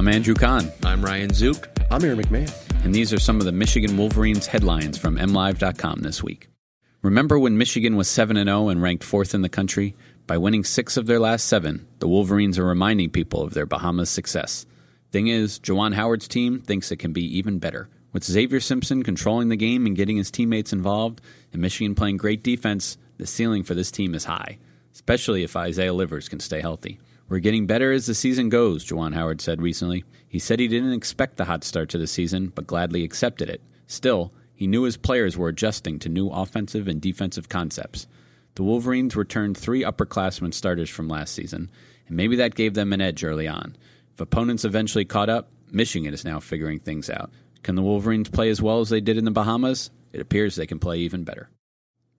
I'm Andrew Kahn. I'm Ryan Zook. I'm Aaron McMahon. And these are some of the Michigan Wolverines headlines from MLive.com this week. Remember when Michigan was 7 0 and ranked fourth in the country? By winning six of their last seven, the Wolverines are reminding people of their Bahamas success. Thing is, Juwan Howard's team thinks it can be even better. With Xavier Simpson controlling the game and getting his teammates involved, and Michigan playing great defense, the ceiling for this team is high, especially if Isaiah Livers can stay healthy. We're getting better as the season goes, Juwan Howard said recently. He said he didn't expect the hot start to the season, but gladly accepted it. Still, he knew his players were adjusting to new offensive and defensive concepts. The Wolverines returned three upperclassmen starters from last season, and maybe that gave them an edge early on. If opponents eventually caught up, Michigan is now figuring things out. Can the Wolverines play as well as they did in the Bahamas? It appears they can play even better.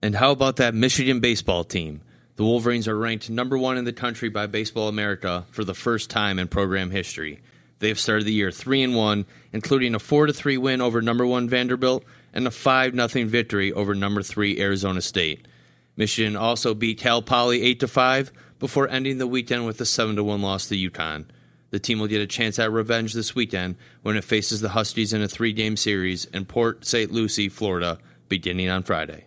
And how about that Michigan baseball team? The Wolverines are ranked number one in the country by Baseball America for the first time in program history. They have started the year three and one, including a four to three win over number one Vanderbilt and a five nothing victory over number three Arizona State. Michigan also beat Cal Poly eight to five before ending the weekend with a seven to one loss to UConn. The team will get a chance at revenge this weekend when it faces the Huskies in a three game series in Port St. Lucie, Florida, beginning on Friday.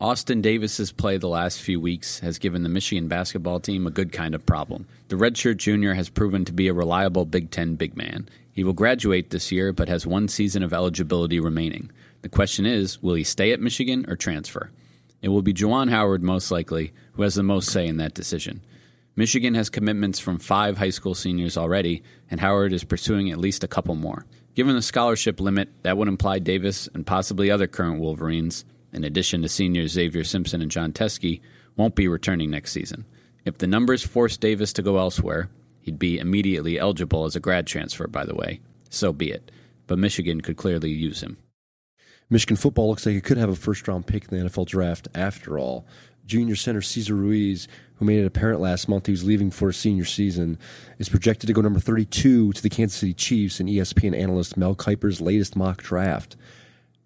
Austin Davis's play the last few weeks has given the Michigan basketball team a good kind of problem. The redshirt junior has proven to be a reliable Big Ten big man. He will graduate this year, but has one season of eligibility remaining. The question is, will he stay at Michigan or transfer? It will be Juwan Howard, most likely, who has the most say in that decision. Michigan has commitments from five high school seniors already, and Howard is pursuing at least a couple more. Given the scholarship limit, that would imply Davis and possibly other current Wolverines in addition to seniors Xavier Simpson and Jon Teske, won't be returning next season. If the numbers force Davis to go elsewhere, he'd be immediately eligible as a grad transfer, by the way. So be it. But Michigan could clearly use him. Michigan football looks like it could have a first round pick in the NFL draft after all. Junior center Cesar Ruiz, who made it apparent last month he was leaving for a senior season, is projected to go number 32 to the Kansas City Chiefs in ESPN analyst Mel Kiper's latest mock draft.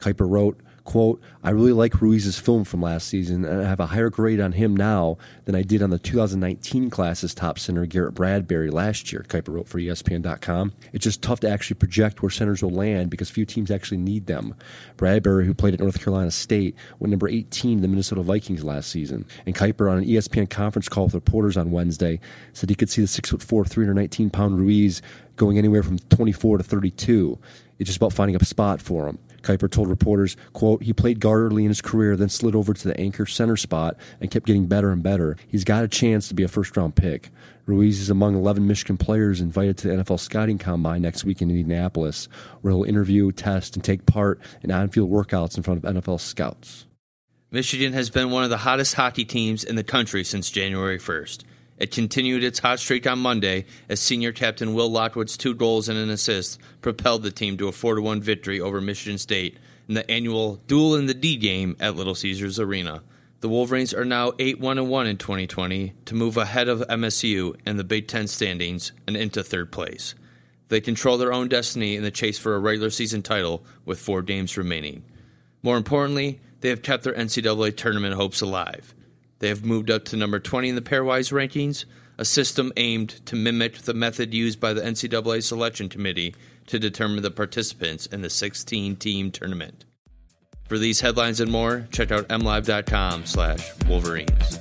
Kiper wrote, quote, I really like Ruiz's film from last season, and I have a higher grade on him now than I did on the 2019 class's top center, Garrett Bradbury, last year, Kiper wrote for ESPN.com. It's just tough to actually project where centers will land because few teams actually need them. Bradbury, who played at North Carolina State, went number 18 to the Minnesota Vikings last season. And Kiper, on an ESPN conference call with reporters on Wednesday, said he could see the 6'4, 319 pound Ruiz going anywhere from 24 to 32. It's just about finding a spot for him. Kiper told reporters, quote, he played guard early in his career, then slid over to the anchor center spot and kept getting better and better. He's got a chance to be a first round pick. Ruiz is among 11 Michigan players invited to the NFL scouting combine next week in Indianapolis, where he'll interview, test, and take part in on field workouts in front of NFL scouts. Michigan has been one of the hottest hockey teams in the country since January 1st. It continued its hot streak on Monday as senior captain Will Lockwood's two goals and an assist propelled the team to a 4 1 victory over Michigan State in the annual Duel in the D game at Little Caesars Arena. The Wolverines are now 8 1 1 in 2020 to move ahead of MSU in the Big Ten standings and into third place. They control their own destiny in the chase for a regular season title with four games remaining. More importantly, they have kept their NCAA tournament hopes alive. They have moved up to number 20 in the pairwise rankings, a system aimed to mimic the method used by the NCAA selection committee to determine the participants in the 16 team tournament. For these headlines and more, check out mlive.com slash Wolverines.